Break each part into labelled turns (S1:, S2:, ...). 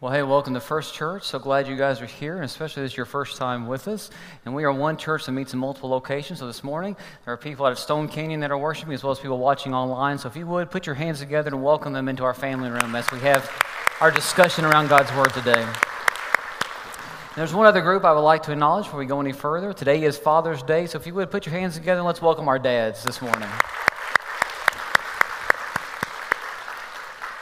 S1: Well, hey, welcome to First Church. So glad you guys are here, and especially this is your first time with us. And we are one church that meets in multiple locations. So this morning, there are people out of Stone Canyon that are worshiping, as well as people watching online. So if you would, put your hands together and welcome them into our family room as we have our discussion around God's Word today. There's one other group I would like to acknowledge before we go any further. Today is Father's Day, so if you would, put your hands together and let's welcome our dads this morning.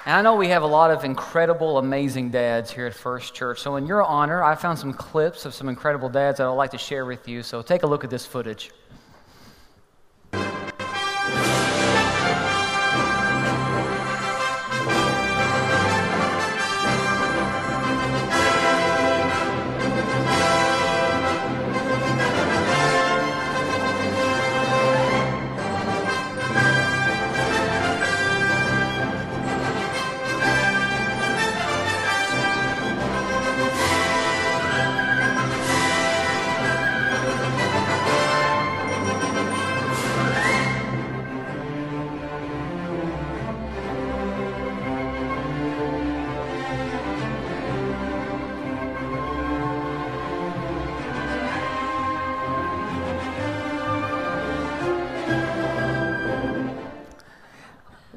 S1: And I know we have a lot of incredible, amazing dads here at First Church. So, in your honor, I found some clips of some incredible dads that I'd like to share with you. So, take a look at this footage.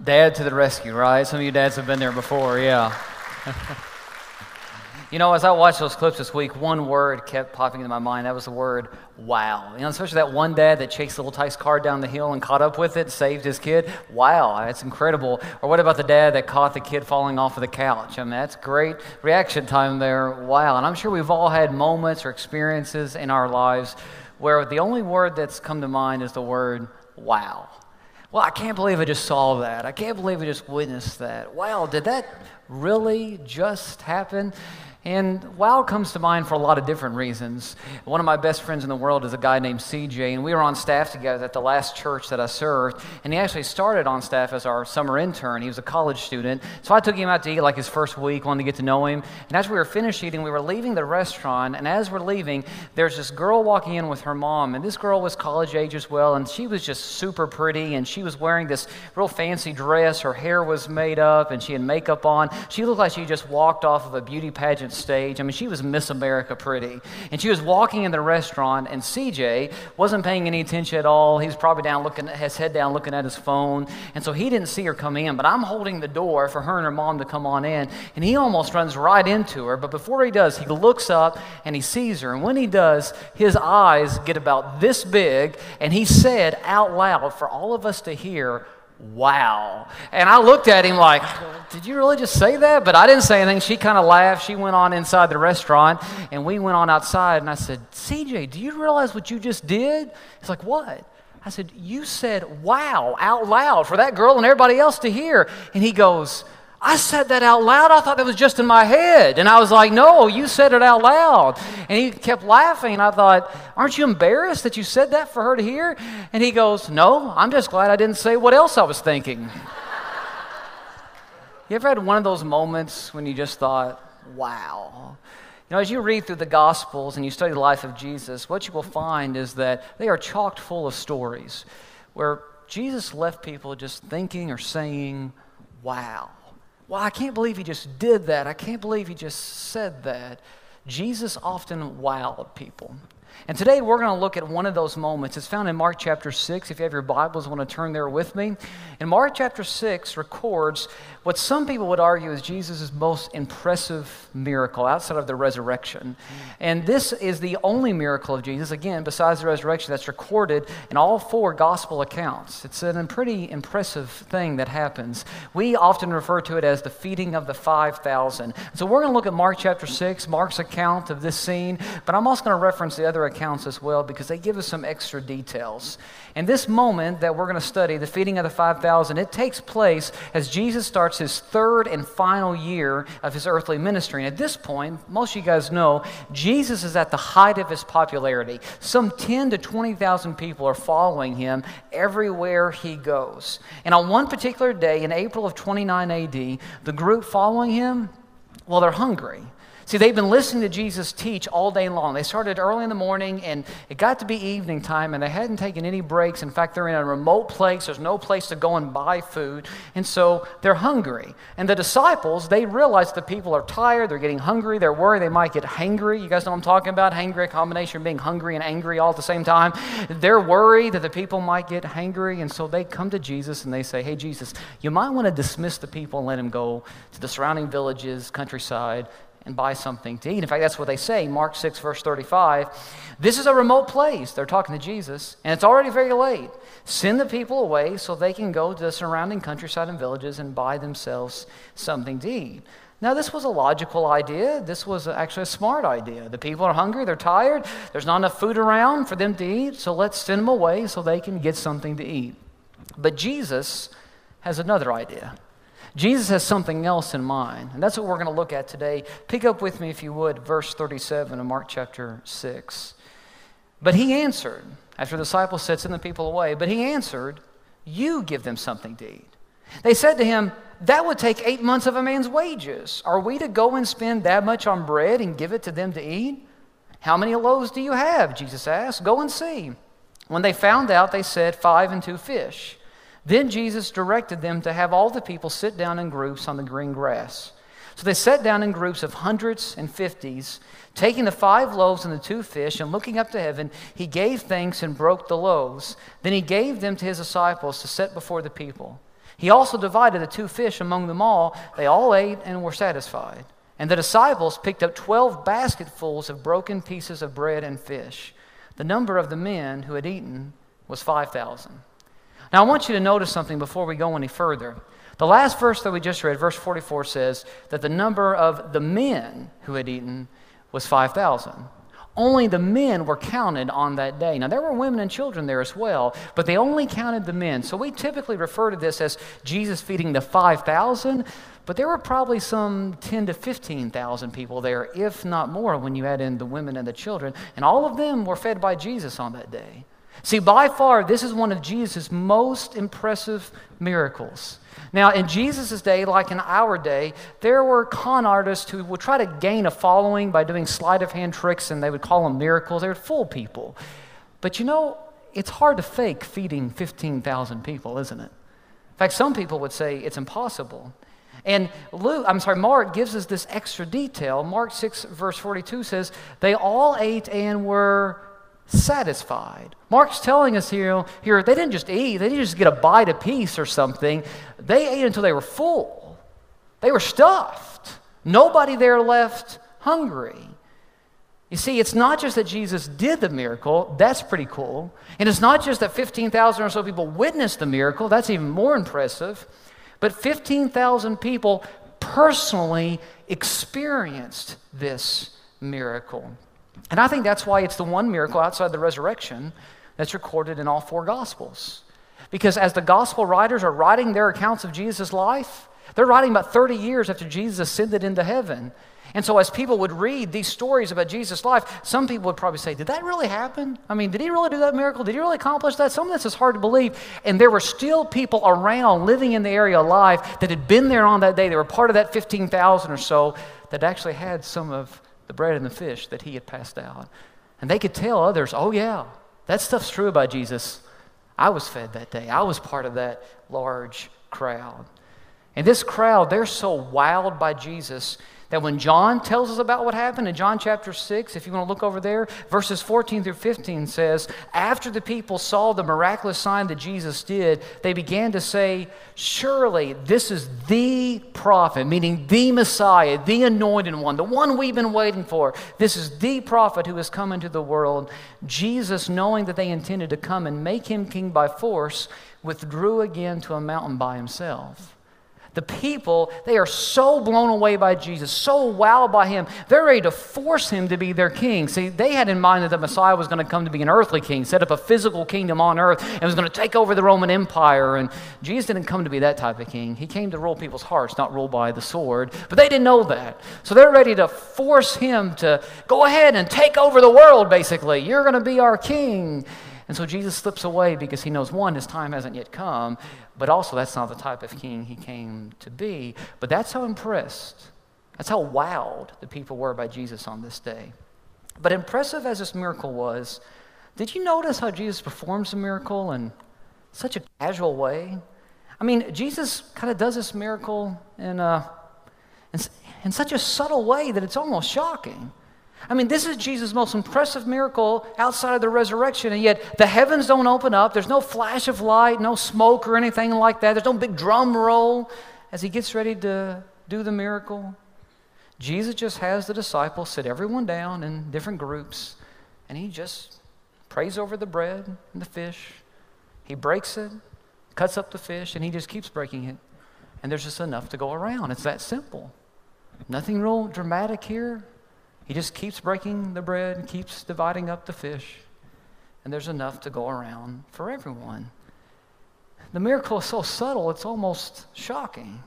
S1: Dad to the rescue, right? Some of you dads have been there before, yeah. you know, as I watched those clips this week, one word kept popping into my mind. That was the word wow. You know, especially that one dad that chased little Tyke's car down the hill and caught up with it, saved his kid. Wow, that's incredible. Or what about the dad that caught the kid falling off of the couch? I mean, that's great reaction time there. Wow. And I'm sure we've all had moments or experiences in our lives where the only word that's come to mind is the word wow. Well, I can't believe I just saw that. I can't believe I just witnessed that. Wow, did that really just happen? And wow comes to mind for a lot of different reasons. One of my best friends in the world is a guy named CJ, and we were on staff together at the last church that I served. And he actually started on staff as our summer intern. He was a college student. So I took him out to eat like his first week, wanted to get to know him. And as we were finished eating, we were leaving the restaurant. And as we're leaving, there's this girl walking in with her mom. And this girl was college age as well. And she was just super pretty. And she was wearing this real fancy dress. Her hair was made up, and she had makeup on. She looked like she just walked off of a beauty pageant stage. I mean, she was Miss America pretty. And she was walking in the restaurant, and CJ wasn't paying any attention at all. He was probably down looking, at his head down looking at his phone. And so he didn't see her come in. But I'm holding the door for her and her mom to come on in. And he almost runs right into her. But before he does, he looks up and he sees her. And when he does, his eyes get about this big. And he said out loud for all of us to hear, wow. And I looked at him like, did you really just say that? But I didn't say anything. She kind of laughed. She went on inside the restaurant, and we went on outside. And I said, CJ, do you realize what you just did? He's like, what? I said, you said wow out loud for that girl and everybody else to hear. And he goes, I said that out loud. I thought that was just in my head. And I was like, no, you said it out loud. And he kept laughing. And I thought, aren't you embarrassed that you said that for her to hear? And he goes, no, I'm just glad I didn't say what else I was thinking. you ever had one of those moments when you just thought, wow? You know, as you read through the Gospels and you study the life of Jesus, what you will find is that they are chocked full of stories where Jesus left people just thinking or saying, wow. Well, I can't believe he just did that. I can't believe he just said that. Jesus often wowed people. And today we're going to look at one of those moments. It's found in Mark chapter 6. If you have your Bibles, want to turn there with me. And Mark chapter 6 records what some people would argue is Jesus' most impressive miracle outside of the resurrection. Hmm. And this is the only miracle of Jesus, again, besides the resurrection, that's recorded in all four gospel accounts. It's a pretty impressive thing that happens. We often refer to it as the feeding of the 5,000. So we're going to look at Mark chapter 6, Mark's account of this scene, but I'm also going to reference the other accounts as well because they give us some extra details. And this moment that we're going to study, the feeding of the 5,000, it takes place as Jesus starts his third and final year of his earthly ministry. And at this point, most of you guys know, Jesus is at the height of his popularity. Some 10 to 20,000 people are following him everywhere he goes. And on one particular day in April of 29 AD, the group following him, well, they're hungry. See, they've been listening to Jesus teach all day long. They started early in the morning, and it got to be evening time, and they hadn't taken any breaks. In fact, they're in a remote place. There's no place to go and buy food. And so they're hungry. And the disciples, they realize the people are tired. They're getting hungry. They're worried they might get hangry. You guys know what I'm talking about? Hangry, a combination of being hungry and angry all at the same time. They're worried that the people might get hangry. And so they come to Jesus and they say, Hey, Jesus, you might want to dismiss the people and let them go to the surrounding villages, countryside and buy something to eat. In fact, that's what they say, Mark 6, verse 35. This is a remote place. They're talking to Jesus, and it's already very late. Send the people away so they can go to the surrounding countryside and villages and buy themselves something to eat. Now, this was a logical idea. This was actually a smart idea. The people are hungry, they're tired, there's not enough food around for them to eat, so let's send them away so they can get something to eat. But Jesus has another idea. Jesus has something else in mind, and that's what we're going to look at today. Pick up with me, if you would, verse 37 of Mark chapter 6. But he answered, after the disciples said, Send the people away, but he answered, You give them something to eat. They said to him, That would take eight months of a man's wages. Are we to go and spend that much on bread and give it to them to eat? How many loaves do you have? Jesus asked. Go and see. When they found out, they said, Five and two fish. Then Jesus directed them to have all the people sit down in groups on the green grass. So they sat down in groups of hundreds and fifties, taking the five loaves and the two fish, and looking up to heaven, he gave thanks and broke the loaves. Then he gave them to his disciples to set before the people. He also divided the two fish among them all. They all ate and were satisfied. And the disciples picked up twelve basketfuls of broken pieces of bread and fish. The number of the men who had eaten was 5,000. Now, I want you to notice something before we go any further. The last verse that we just read, verse 44, says that the number of the men who had eaten was 5,000. Only the men were counted on that day. Now, there were women and children there as well, but they only counted the men. So we typically refer to this as Jesus feeding the 5,000, but there were probably some 10 to 15,000 people there, if not more, when you add in the women and the children. And all of them were fed by Jesus on that day. See, by far, this is one of Jesus' most impressive miracles. Now, in Jesus' day, like in our day, there were con artists who would try to gain a following by doing sleight of hand tricks, and they would call them miracles. They would fool people. But you know, it's hard to fake feeding 15,000 people, isn't it? In fact, some people would say it's impossible. And Luke, I'm sorry, Mark gives us this extra detail. Mark 6, verse 42 says, They all ate and were satisfied. Mark's telling us here, here they didn't just eat, they didn't just get a bite of piece or something. They ate until they were full. They were stuffed. Nobody there left hungry. You see, it's not just that Jesus did the miracle, that's pretty cool. And it's not just that 15,000 or so people witnessed the miracle, that's even more impressive. But 15,000 people personally experienced this miracle. And I think that's why it's the one miracle outside the resurrection that's recorded in all four Gospels. Because as the Gospel writers are writing their accounts of Jesus' life, they're writing about 30 years after Jesus ascended into heaven. And so, as people would read these stories about Jesus' life, some people would probably say, Did that really happen? I mean, did he really do that miracle? Did he really accomplish that? Some of this is hard to believe. And there were still people around living in the area alive that had been there on that day. They were part of that 15,000 or so that actually had some of the bread and the fish that he had passed out. And they could tell others, oh, yeah, that stuff's true about Jesus. I was fed that day, I was part of that large crowd. And this crowd, they're so wowed by Jesus that when John tells us about what happened in John chapter 6, if you want to look over there, verses 14 through 15 says, After the people saw the miraculous sign that Jesus did, they began to say, Surely this is the prophet, meaning the Messiah, the anointed one, the one we've been waiting for. This is the prophet who has come into the world. Jesus, knowing that they intended to come and make him king by force, withdrew again to a mountain by himself. The people, they are so blown away by Jesus, so wowed by him, they're ready to force him to be their king. See, they had in mind that the Messiah was going to come to be an earthly king, set up a physical kingdom on earth, and was going to take over the Roman Empire. And Jesus didn't come to be that type of king. He came to rule people's hearts, not rule by the sword. But they didn't know that. So they're ready to force him to go ahead and take over the world, basically. You're going to be our king. And so Jesus slips away because he knows, one, his time hasn't yet come, but also that's not the type of king he came to be. But that's how impressed That's how wowed the people were by Jesus on this day. But impressive as this miracle was, did you notice how Jesus performs the miracle in such a casual way? I mean, Jesus kind of does this miracle in, a, in, in such a subtle way that it's almost shocking. I mean, this is Jesus' most impressive miracle outside of the resurrection, and yet the heavens don't open up. There's no flash of light, no smoke or anything like that. There's no big drum roll as he gets ready to do the miracle. Jesus just has the disciples sit everyone down in different groups, and he just prays over the bread and the fish. He breaks it, cuts up the fish, and he just keeps breaking it. And there's just enough to go around. It's that simple. Nothing real dramatic here. He just keeps breaking the bread and keeps dividing up the fish, and there's enough to go around for everyone. The miracle is so subtle, it's almost shocking.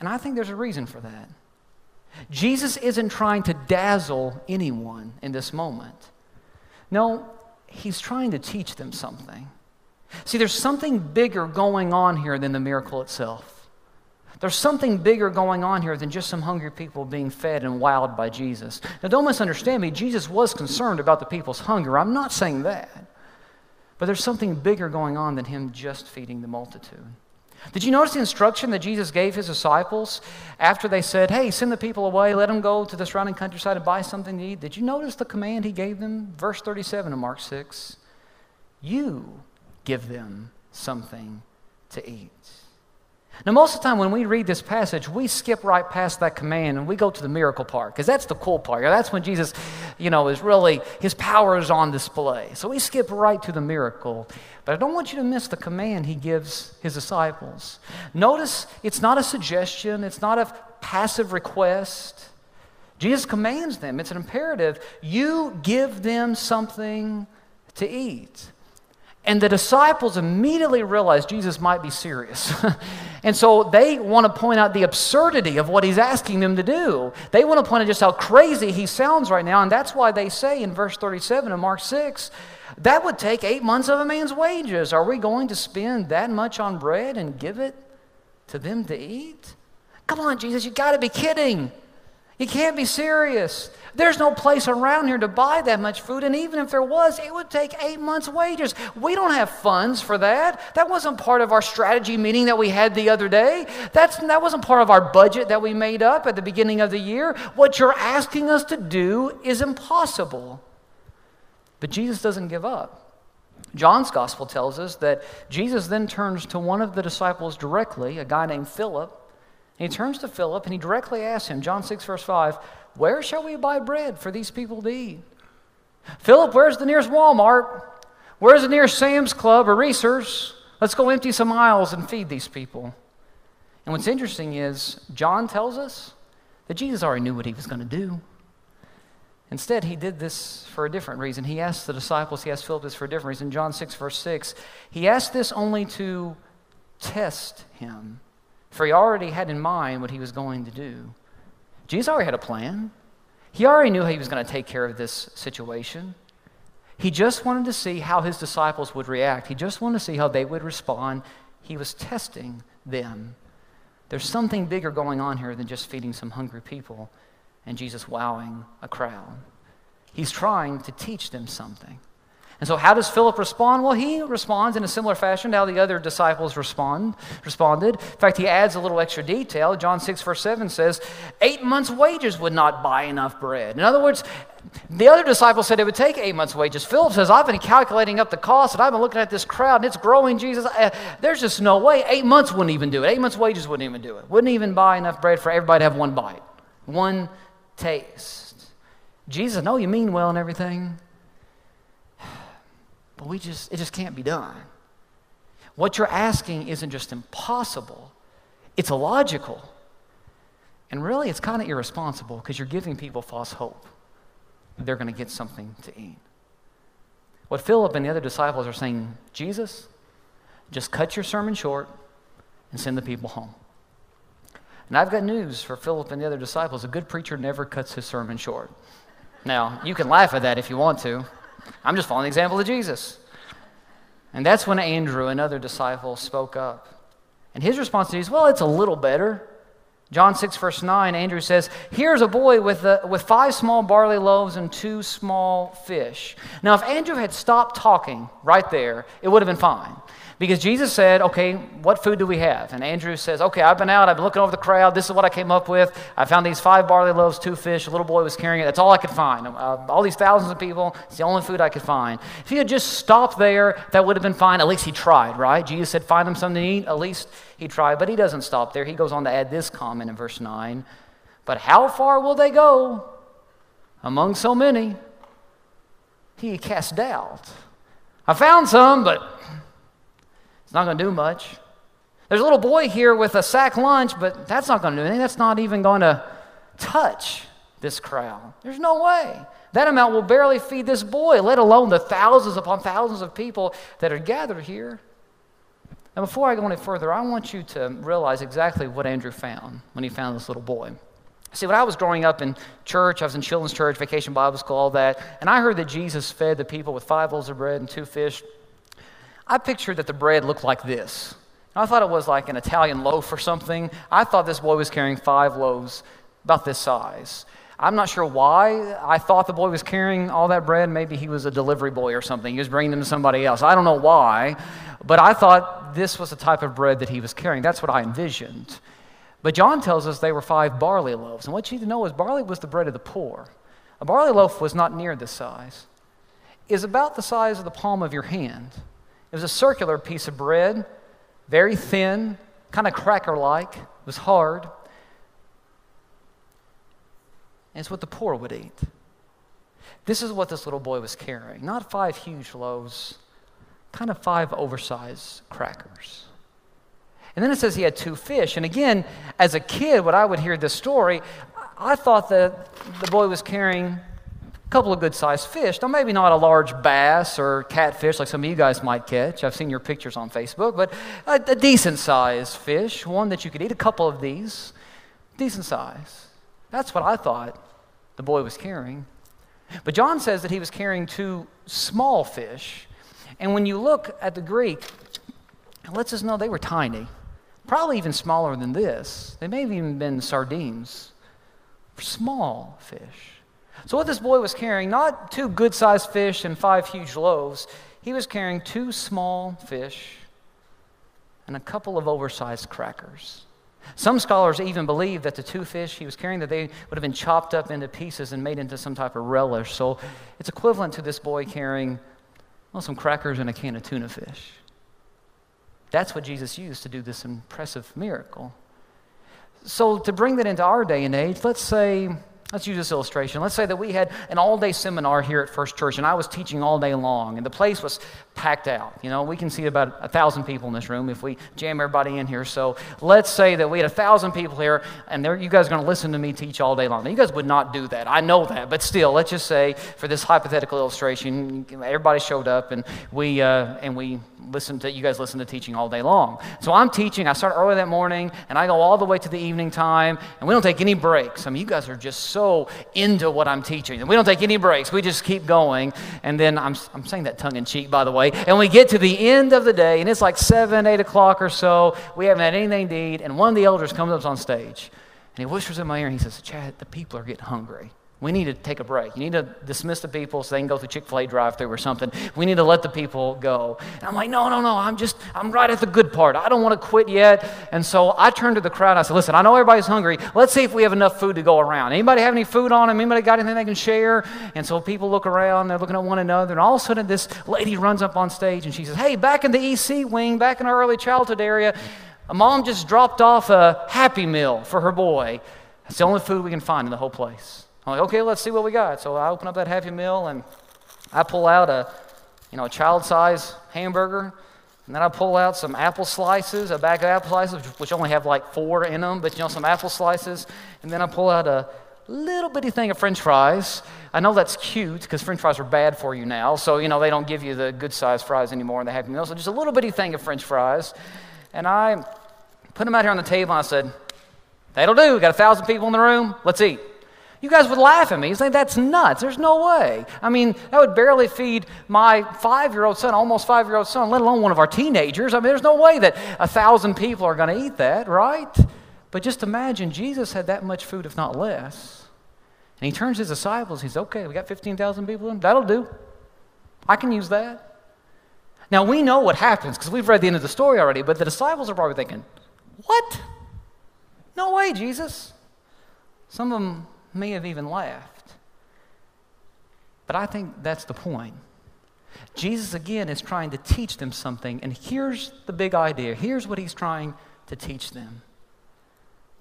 S1: And I think there's a reason for that. Jesus isn't trying to dazzle anyone in this moment. No, he's trying to teach them something. See, there's something bigger going on here than the miracle itself. There's something bigger going on here than just some hungry people being fed and wowed by Jesus. Now, don't misunderstand me. Jesus was concerned about the people's hunger. I'm not saying that. But there's something bigger going on than him just feeding the multitude. Did you notice the instruction that Jesus gave his disciples after they said, Hey, send the people away, let them go to the surrounding countryside and buy something to eat? Did you notice the command he gave them? Verse 37 of Mark 6 You give them something to eat. Now, most of the time when we read this passage, we skip right past that command and we go to the miracle part because that's the cool part. That's when Jesus, you know, is really, his power is on display. So we skip right to the miracle. But I don't want you to miss the command he gives his disciples. Notice it's not a suggestion, it's not a passive request. Jesus commands them, it's an imperative. You give them something to eat. And the disciples immediately realized Jesus might be serious. and so they want to point out the absurdity of what he's asking them to do. They want to point out just how crazy he sounds right now. And that's why they say in verse 37 of Mark 6 that would take eight months of a man's wages. Are we going to spend that much on bread and give it to them to eat? Come on, Jesus, you got to be kidding. You can't be serious. There's no place around here to buy that much food, and even if there was, it would take eight months' wages. We don't have funds for that. That wasn't part of our strategy meeting that we had the other day. That's, that wasn't part of our budget that we made up at the beginning of the year. What you're asking us to do is impossible. But Jesus doesn't give up. John's gospel tells us that Jesus then turns to one of the disciples directly, a guy named Philip, and he turns to Philip and he directly asks him, John 6, verse 5, Where shall we buy bread for these people to eat? Philip, where's the nearest Walmart? Where's the nearest Sam's Club or Reasor's? Let's go empty some aisles and feed these people. And what's interesting is, John tells us that Jesus already knew what he was going to do. Instead, he did this for a different reason. He asked the disciples, he asked Philip this for a different reason. John 6, verse 6, he asked this only to test him for he already had in mind what he was going to do. Jesus already had a plan. He already knew how he was going to take care of this situation. He just wanted to see how his disciples would react. He just wanted to see how they would respond. He was testing them. There's something bigger going on here than just feeding some hungry people and Jesus wowing a crowd. He's trying to teach them something. And so, how does Philip respond? Well, he responds in a similar fashion to how the other disciples respond, responded. In fact, he adds a little extra detail. John 6, verse 7 says, Eight months' wages would not buy enough bread. In other words, the other disciples said it would take eight months' wages. Philip says, I've been calculating up the cost, and I've been looking at this crowd, and it's growing, Jesus. Uh, there's just no way. Eight months wouldn't even do it. Eight months' wages wouldn't even do it. Wouldn't even buy enough bread for everybody to have one bite, one taste. Jesus, no, you mean well and everything. But we just, it just can't be done. What you're asking isn't just impossible, it's illogical. And really, it's kind of irresponsible because you're giving people false hope. They're going to get something to eat. What Philip and the other disciples are saying, Jesus, just cut your sermon short and send the people home. And I've got news for Philip and the other disciples a good preacher never cuts his sermon short. Now, you can laugh at that if you want to. I'm just following the example of Jesus. And that's when Andrew, another disciple, spoke up. And his response to is, well, it's a little better. John 6, verse 9, Andrew says, Here's a boy with, a, with five small barley loaves and two small fish. Now, if Andrew had stopped talking right there, it would have been fine. Because Jesus said, Okay, what food do we have? And Andrew says, Okay, I've been out, I've been looking over the crowd, this is what I came up with. I found these five barley loaves, two fish, a little boy was carrying it. That's all I could find. Uh, all these thousands of people, it's the only food I could find. If he had just stopped there, that would have been fine. At least he tried, right? Jesus said, Find him something to eat. At least he tried. But he doesn't stop there. He goes on to add this comment in verse 9 But how far will they go among so many? He cast doubt. I found some, but it's not going to do much. There's a little boy here with a sack lunch, but that's not going to do anything. That's not even going to touch this crowd. There's no way. That amount will barely feed this boy, let alone the thousands upon thousands of people that are gathered here. And before I go any further, I want you to realize exactly what Andrew found when he found this little boy. See, when I was growing up in church, I was in children's church, vacation Bible school, all that, and I heard that Jesus fed the people with five loaves of bread and two fish. I pictured that the bread looked like this. I thought it was like an Italian loaf or something. I thought this boy was carrying five loaves about this size. I'm not sure why I thought the boy was carrying all that bread. Maybe he was a delivery boy or something. He was bringing them to somebody else. I don't know why, but I thought this was the type of bread that he was carrying. That's what I envisioned. But John tells us they were five barley loaves. And what you need to know is barley was the bread of the poor. A barley loaf was not near this size. Is about the size of the palm of your hand. It was a circular piece of bread, very thin, kind of cracker like. It was hard. And it's what the poor would eat. This is what this little boy was carrying. Not five huge loaves, kind of five oversized crackers. And then it says he had two fish. And again, as a kid, when I would hear this story, I thought that the boy was carrying a couple of good sized fish. Now, maybe not a large bass or catfish like some of you guys might catch. I've seen your pictures on Facebook, but a, a decent sized fish, one that you could eat, a couple of these, decent size. That's what I thought the boy was carrying. But John says that he was carrying two small fish. And when you look at the Greek, it lets us know they were tiny, probably even smaller than this. They may have even been sardines, small fish. So, what this boy was carrying, not two good sized fish and five huge loaves, he was carrying two small fish and a couple of oversized crackers. Some scholars even believe that the two fish he was carrying that they would have been chopped up into pieces and made into some type of relish. So it's equivalent to this boy carrying well, some crackers and a can of tuna fish. That's what Jesus used to do this impressive miracle. So to bring that into our day and age, let's say Let's use this illustration. Let's say that we had an all day seminar here at First Church, and I was teaching all day long, and the place was packed out. You know, we can see about a thousand people in this room if we jam everybody in here. So let's say that we had a thousand people here, and you guys are going to listen to me teach all day long. Now, you guys would not do that. I know that, but still, let's just say for this hypothetical illustration, everybody showed up, and we uh, and we listen to you guys listen to teaching all day long. So I'm teaching. I start early that morning, and I go all the way to the evening time, and we don't take any breaks. I mean, you guys are just so into what I'm teaching, and we don't take any breaks. We just keep going. And then I'm I'm saying that tongue in cheek, by the way. And we get to the end of the day, and it's like seven, eight o'clock or so. We haven't had anything to eat, and one of the elders comes up on stage, and he whispers in my ear, and he says, "Chad, the people are getting hungry." We need to take a break. You need to dismiss the people so they can go through Chick fil A drive through or something. We need to let the people go. And I'm like, no, no, no. I'm just, I'm right at the good part. I don't want to quit yet. And so I turned to the crowd and I said, listen, I know everybody's hungry. Let's see if we have enough food to go around. Anybody have any food on them? Anybody got anything they can share? And so people look around, they're looking at one another. And all of a sudden, this lady runs up on stage and she says, hey, back in the EC wing, back in our early childhood area, a mom just dropped off a Happy Meal for her boy. It's the only food we can find in the whole place. I'm like, okay, let's see what we got. So I open up that Happy Meal and I pull out a, you know, a child-size hamburger. And then I pull out some apple slices, a bag of apple slices, which only have like four in them, but you know, some apple slices. And then I pull out a little bitty thing of french fries. I know that's cute because french fries are bad for you now. So, you know, they don't give you the good sized fries anymore in the Happy Meal. So just a little bitty thing of french fries. And I put them out here on the table and I said, that'll do. We got a thousand people in the room. Let's eat. You guys would laugh at me. You say, that's nuts. There's no way. I mean, that would barely feed my five year old son, almost five year old son, let alone one of our teenagers. I mean, there's no way that a thousand people are going to eat that, right? But just imagine Jesus had that much food, if not less. And he turns to his disciples. He says, okay, we got 15,000 people in. That'll do. I can use that. Now we know what happens because we've read the end of the story already, but the disciples are probably thinking, What? No way, Jesus. Some of them may have even laughed. But I think that's the point. Jesus, again, is trying to teach them something, and here's the big idea. Here's what he's trying to teach them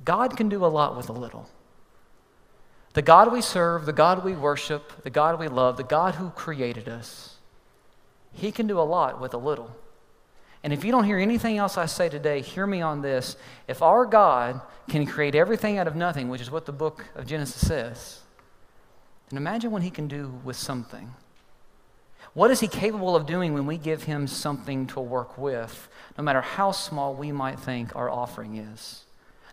S1: God can do a lot with a little. The God we serve, the God we worship, the God we love, the God who created us, he can do a lot with a little. And if you don't hear anything else I say today, hear me on this. If our God can create everything out of nothing, which is what the book of Genesis says, then imagine what he can do with something. What is he capable of doing when we give him something to work with, no matter how small we might think our offering is?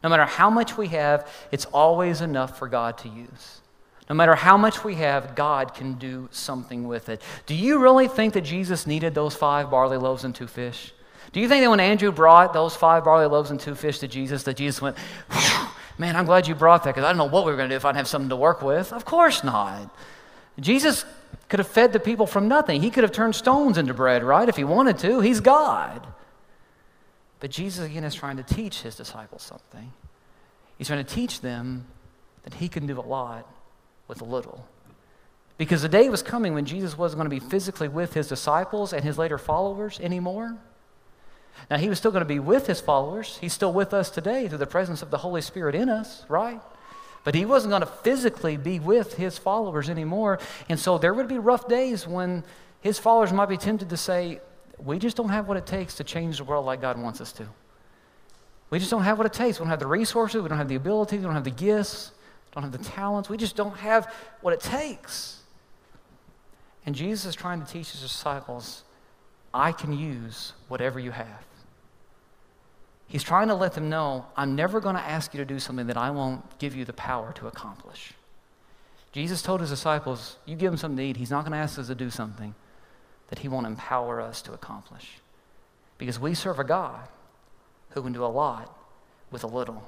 S1: No matter how much we have, it's always enough for God to use. No matter how much we have, God can do something with it. Do you really think that Jesus needed those five barley loaves and two fish? Do you think that when Andrew brought those five barley loaves and two fish to Jesus, that Jesus went, Man, I'm glad you brought that because I don't know what we were going to do if I didn't have something to work with? Of course not. Jesus could have fed the people from nothing. He could have turned stones into bread, right? If he wanted to. He's God. But Jesus, again, is trying to teach his disciples something. He's trying to teach them that he can do a lot with a little. Because the day was coming when Jesus wasn't going to be physically with his disciples and his later followers anymore. Now, he was still going to be with his followers. He's still with us today through the presence of the Holy Spirit in us, right? But he wasn't going to physically be with his followers anymore. And so there would be rough days when his followers might be tempted to say, We just don't have what it takes to change the world like God wants us to. We just don't have what it takes. We don't have the resources, we don't have the ability, we don't have the gifts, We don't have the talents. We just don't have what it takes. And Jesus is trying to teach his disciples, I can use whatever you have. He's trying to let them know, I'm never going to ask you to do something that I won't give you the power to accomplish. Jesus told his disciples, You give him something to eat, he's not going to ask us to do something that he won't empower us to accomplish. Because we serve a God who can do a lot with a little.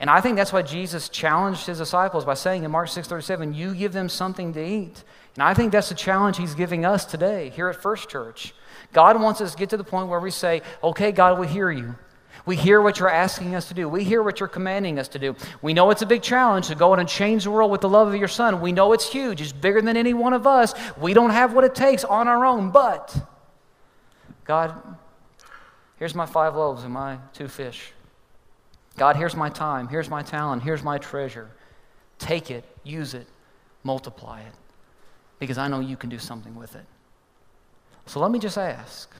S1: And I think that's why Jesus challenged his disciples by saying in Mark 6:37, "You give them something to eat." And I think that's the challenge he's giving us today here at First Church. God wants us to get to the point where we say, "Okay, God, we hear you. We hear what you're asking us to do. We hear what you're commanding us to do. We know it's a big challenge to go out and change the world with the love of your son. We know it's huge. It's bigger than any one of us. We don't have what it takes on our own, but God, here's my five loaves and my two fish. God, here's my time. Here's my talent. Here's my treasure. Take it, use it, multiply it, because I know you can do something with it. So let me just ask.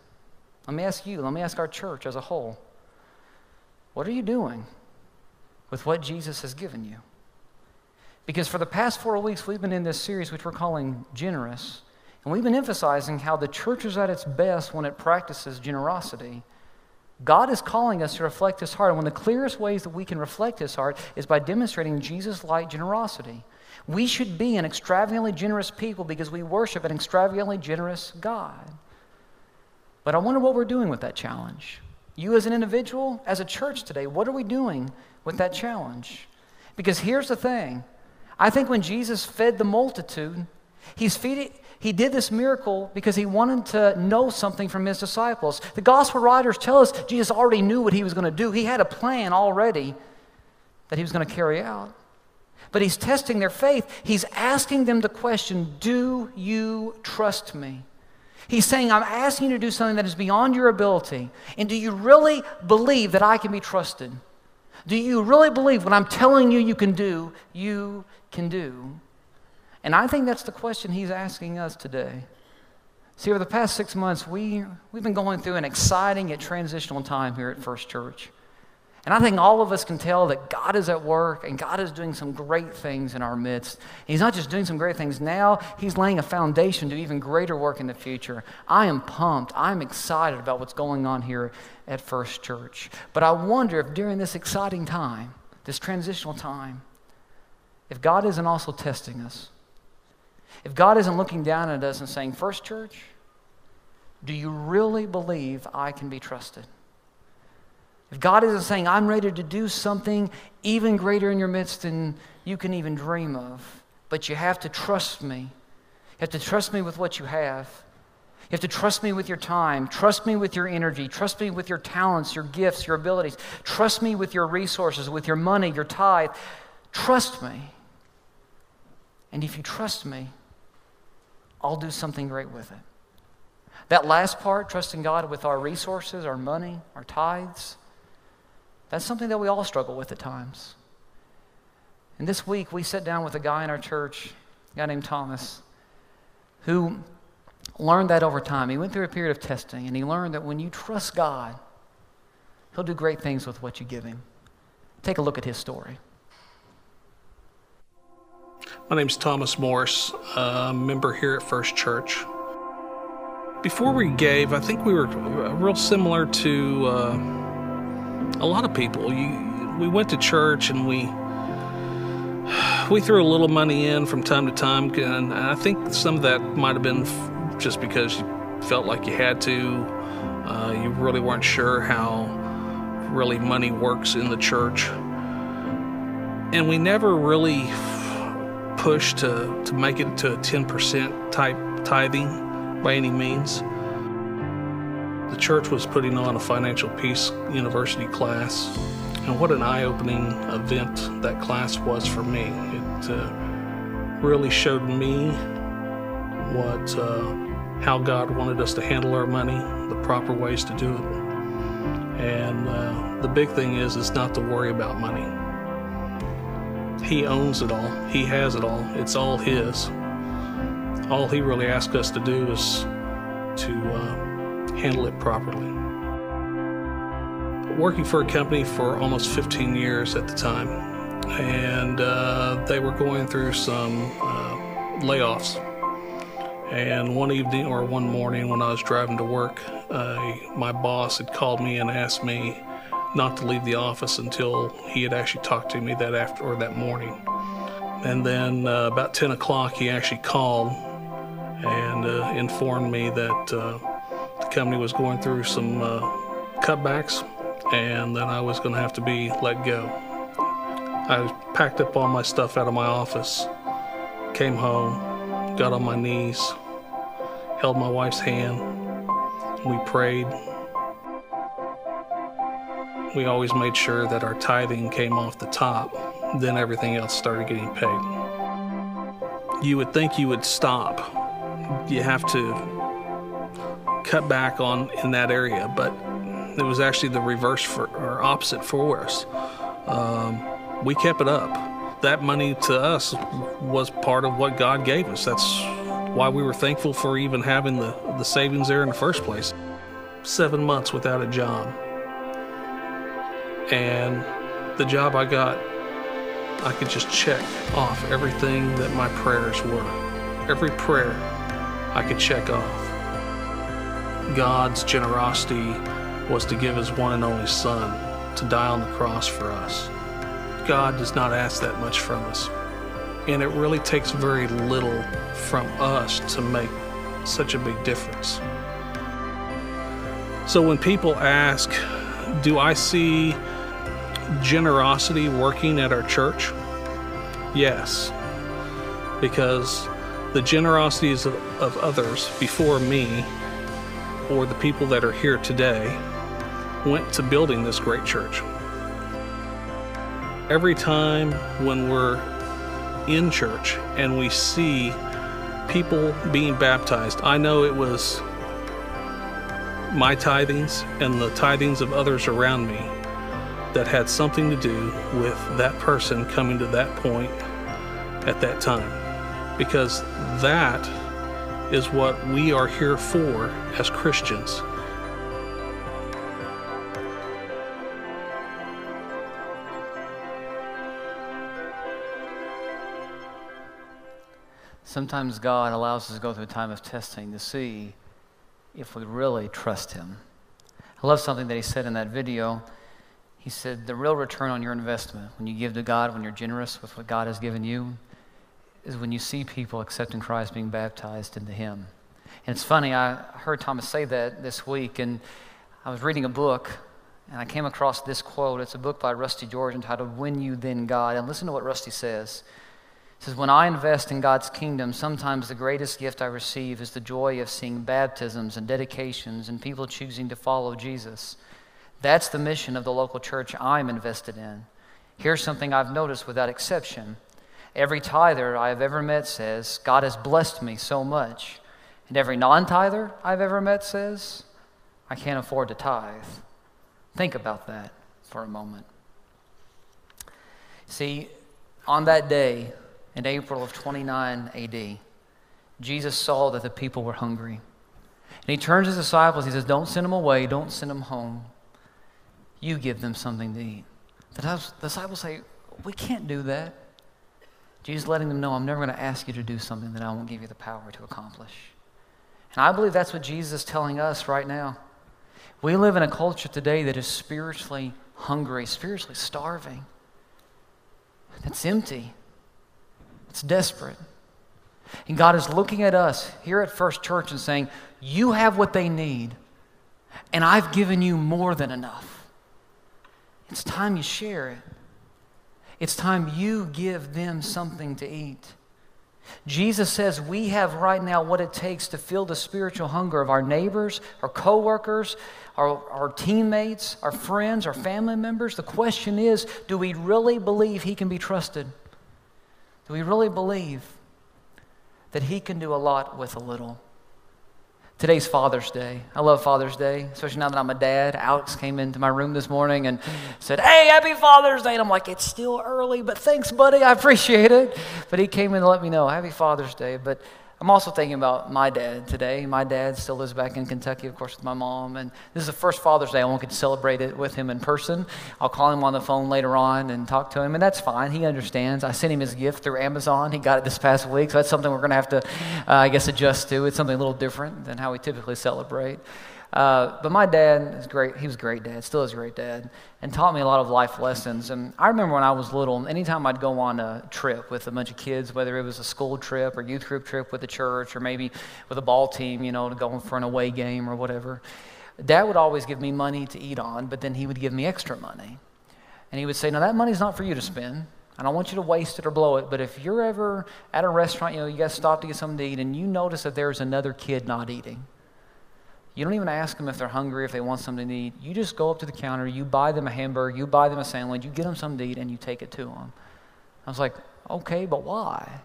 S1: Let me ask you, let me ask our church as a whole. What are you doing with what Jesus has given you? Because for the past four weeks, we've been in this series which we're calling Generous. And we've been emphasizing how the church is at its best when it practices generosity. God is calling us to reflect His heart. And one of the clearest ways that we can reflect His heart is by demonstrating Jesus like generosity. We should be an extravagantly generous people because we worship an extravagantly generous God. But I wonder what we're doing with that challenge. You, as an individual, as a church today, what are we doing with that challenge? Because here's the thing I think when Jesus fed the multitude, he's feeding, he did this miracle because he wanted to know something from his disciples. The gospel writers tell us Jesus already knew what he was going to do, he had a plan already that he was going to carry out. But he's testing their faith. He's asking them the question Do you trust me? He's saying, I'm asking you to do something that is beyond your ability. And do you really believe that I can be trusted? Do you really believe what I'm telling you you can do, you can do? And I think that's the question he's asking us today. See, over the past six months, we, we've been going through an exciting yet transitional time here at First Church. And I think all of us can tell that God is at work and God is doing some great things in our midst. He's not just doing some great things now, He's laying a foundation to even greater work in the future. I am pumped. I'm excited about what's going on here at First Church. But I wonder if during this exciting time, this transitional time, if God isn't also testing us. If God isn't looking down at us and saying, First Church, do you really believe I can be trusted? If God isn't saying, I'm ready to do something even greater in your midst than you can even dream of, but you have to trust me. You have to trust me with what you have. You have to trust me with your time. Trust me with your energy. Trust me with your talents, your gifts, your abilities. Trust me with your resources, with your money, your tithe. Trust me. And if you trust me, I'll do something great with it. That last part, trusting God with our resources, our money, our tithes, that's something that we all struggle with at times. And this week, we sat down with a guy in our church, a guy named Thomas, who learned that over time. He went through a period of testing, and he learned that when you trust God, He'll do great things with what you give Him. Take a look at his story.
S2: My name's Thomas Morse, a member here at First Church. Before we gave, I think we were real similar to uh, a lot of people. You, we went to church and we we threw a little money in from time to time, and I think some of that might have been just because you felt like you had to. Uh, you really weren't sure how really money works in the church, and we never really pushed to to make it to a 10% type tithing by any means. The church was putting on a financial peace university class and what an eye opening event that class was for me. It uh, really showed me what, uh, how God wanted us to handle our money, the proper ways to do it. And uh, the big thing is, is not to worry about money. He owns it all, He has it all, it's all His. All He really asks us to do is to uh, handle it properly working for a company for almost 15 years at the time, and uh, they were going through some uh, layoffs. And one evening or one morning when I was driving to work, uh, my boss had called me and asked me not to leave the office until he had actually talked to me that after or that morning. And then uh, about 10 o'clock, he actually called and uh, informed me that uh, the company was going through some cutbacks and that I was going to have to be let go. I packed up all my stuff out of my office, came home, got on my knees, held my wife's hand, we prayed. We always made sure that our tithing came off the top, then everything else started getting paid. You would think you would stop. You have to cut back on in that area, but it was actually the reverse for, or opposite for us. Um, we kept it up. That money to us was part of what God gave us. That's why we were thankful for even having the, the savings there in the first place. Seven months without a job. And the job I got, I could just check off everything that my prayers were. Every prayer I could check off. God's generosity was to give his one and only Son to die on the cross for us. God does not ask that much from us. And it really takes very little from us to make such a big difference. So when people ask, Do I see generosity working at our church? Yes. Because the generosities of, of others before me, or the people that are here today, went to building this great church. Every time when we're in church and we see people being baptized, I know it was my tithings and the tithings of others around me that had something to do with that person coming to that point at that time. Because that is what we are here for as Christians
S1: Sometimes God allows us to go through a time of testing to see if we really trust Him. I love something that He said in that video. He said, The real return on your investment, when you give to God, when you're generous with what God has given you, is when you see people accepting Christ being baptized into Him. And it's funny, I heard Thomas say that this week, and I was reading a book, And I came across this quote. It's a book by Rusty George entitled When You Then God. And listen to what Rusty says. He says, When I invest in God's kingdom, sometimes the greatest gift I receive is the joy of seeing baptisms and dedications and people choosing to follow Jesus. That's the mission of the local church I'm invested in. Here's something I've noticed without exception. Every tither I have ever met says, God has blessed me so much. And every non tither I've ever met says, I can't afford to tithe. Think about that for a moment. See, on that day in April of 29 AD, Jesus saw that the people were hungry. And he turns to his disciples. He says, Don't send them away, don't send them home. You give them something to eat. The disciples say, We can't do that. Jesus letting them know, I'm never going to ask you to do something that I won't give you the power to accomplish. And I believe that's what Jesus is telling us right now. We live in a culture today that is spiritually hungry, spiritually starving. that's empty. It's desperate. And God is looking at us here at First Church and saying, You have what they need, and I've given you more than enough. It's time you share it. It's time you give them something to eat. Jesus says we have right now what it takes to fill the spiritual hunger of our neighbors, our coworkers, our, our teammates, our friends, our family members. The question is do we really believe He can be trusted? Do we really believe that He can do a lot with a little? Today's Father's Day. I love Father's Day, especially now that I'm a dad. Alex came into my room this morning and said, Hey, happy Father's Day. And I'm like, It's still early, but thanks, buddy. I appreciate it. But he came in to let me know, Happy Father's Day. But I'm also thinking about my dad today. My dad still lives back in Kentucky, of course, with my mom. And this is the first Father's Day I won't get to celebrate it with him in person. I'll call him on the phone later on and talk to him, and that's fine. He understands. I sent him his gift through Amazon. He got it this past week, so that's something we're going to have to, uh, I guess, adjust to. It's something a little different than how we typically celebrate. Uh, but my dad is great. He was a great dad, still is a great dad, and taught me a lot of life lessons. And I remember when I was little, anytime I'd go on a trip with a bunch of kids, whether it was a school trip or youth group trip with the church or maybe with a ball team, you know, to go for an away game or whatever, dad would always give me money to eat on, but then he would give me extra money. And he would say, Now, that money's not for you to spend. I don't want you to waste it or blow it, but if you're ever at a restaurant, you know, you to stop to get something to eat, and you notice that there's another kid not eating, you don't even ask them if they're hungry, if they want something to eat. You just go up to the counter, you buy them a hamburger, you buy them a sandwich, you get them something to eat, and you take it to them. I was like, okay, but why?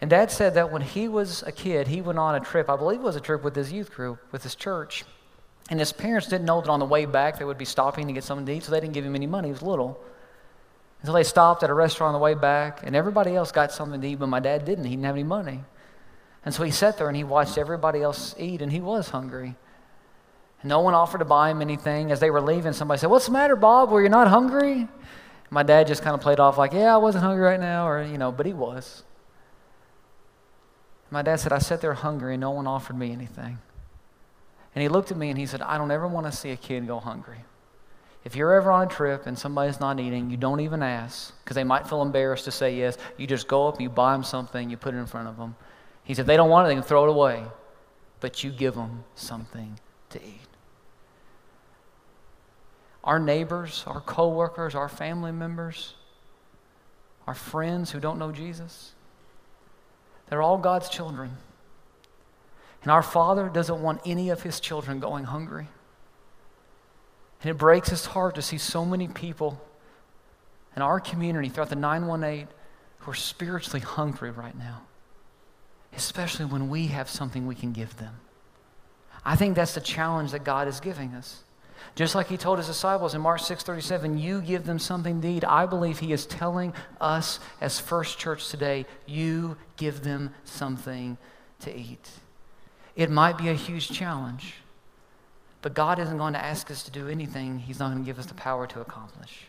S1: And dad said that when he was a kid, he went on a trip, I believe it was a trip with his youth group, with his church. And his parents didn't know that on the way back they would be stopping to get something to eat, so they didn't give him any money. He was little. Until so they stopped at a restaurant on the way back, and everybody else got something to eat, but my dad didn't. He didn't have any money. And so he sat there and he watched everybody else eat, and he was hungry. No one offered to buy him anything. As they were leaving, somebody said, What's the matter, Bob? Were you not hungry? My dad just kind of played off like, Yeah, I wasn't hungry right now, or, you know, but he was. My dad said, I sat there hungry and no one offered me anything. And he looked at me and he said, I don't ever want to see a kid go hungry. If you're ever on a trip and somebody's not eating, you don't even ask because they might feel embarrassed to say yes. You just go up, you buy them something, you put it in front of them. He said, they don't want it, they can throw it away. But you give them something to eat our neighbors, our coworkers, our family members, our friends who don't know Jesus. They're all God's children. And our Father doesn't want any of His children going hungry. And it breaks His heart to see so many people in our community throughout the 918 who are spiritually hungry right now, especially when we have something we can give them. I think that's the challenge that God is giving us. Just like he told his disciples in Mark 6:37, you give them something to eat. I believe he is telling us as First Church today, you give them something to eat. It might be a huge challenge, but God isn't going to ask us to do anything he's not going to give us the power to accomplish.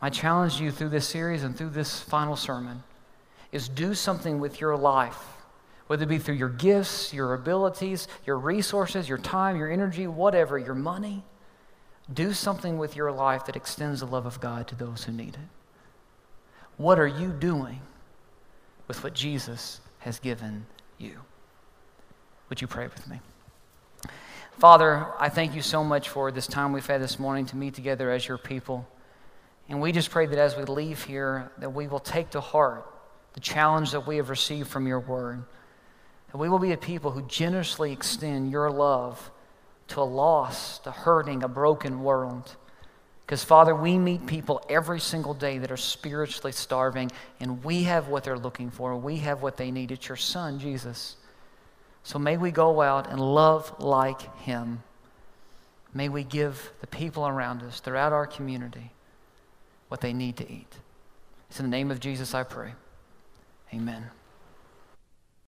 S1: My challenge to you through this series and through this final sermon is do something with your life whether it be through your gifts, your abilities, your resources, your time, your energy, whatever, your money. Do something with your life that extends the love of God to those who need it. What are you doing with what Jesus has given you? Would you pray with me? Father, I thank you so much for this time we've had this morning to meet together as your people. And we just pray that as we leave here, that we will take to heart the challenge that we have received from your word. That we will be a people who generously extend your love to a lost, a hurting, a broken world. Because, Father, we meet people every single day that are spiritually starving, and we have what they're looking for. We have what they need. It's your Son, Jesus. So may we go out and love like him. May we give the people around us throughout our community what they need to eat. It's in the name of Jesus I pray. Amen.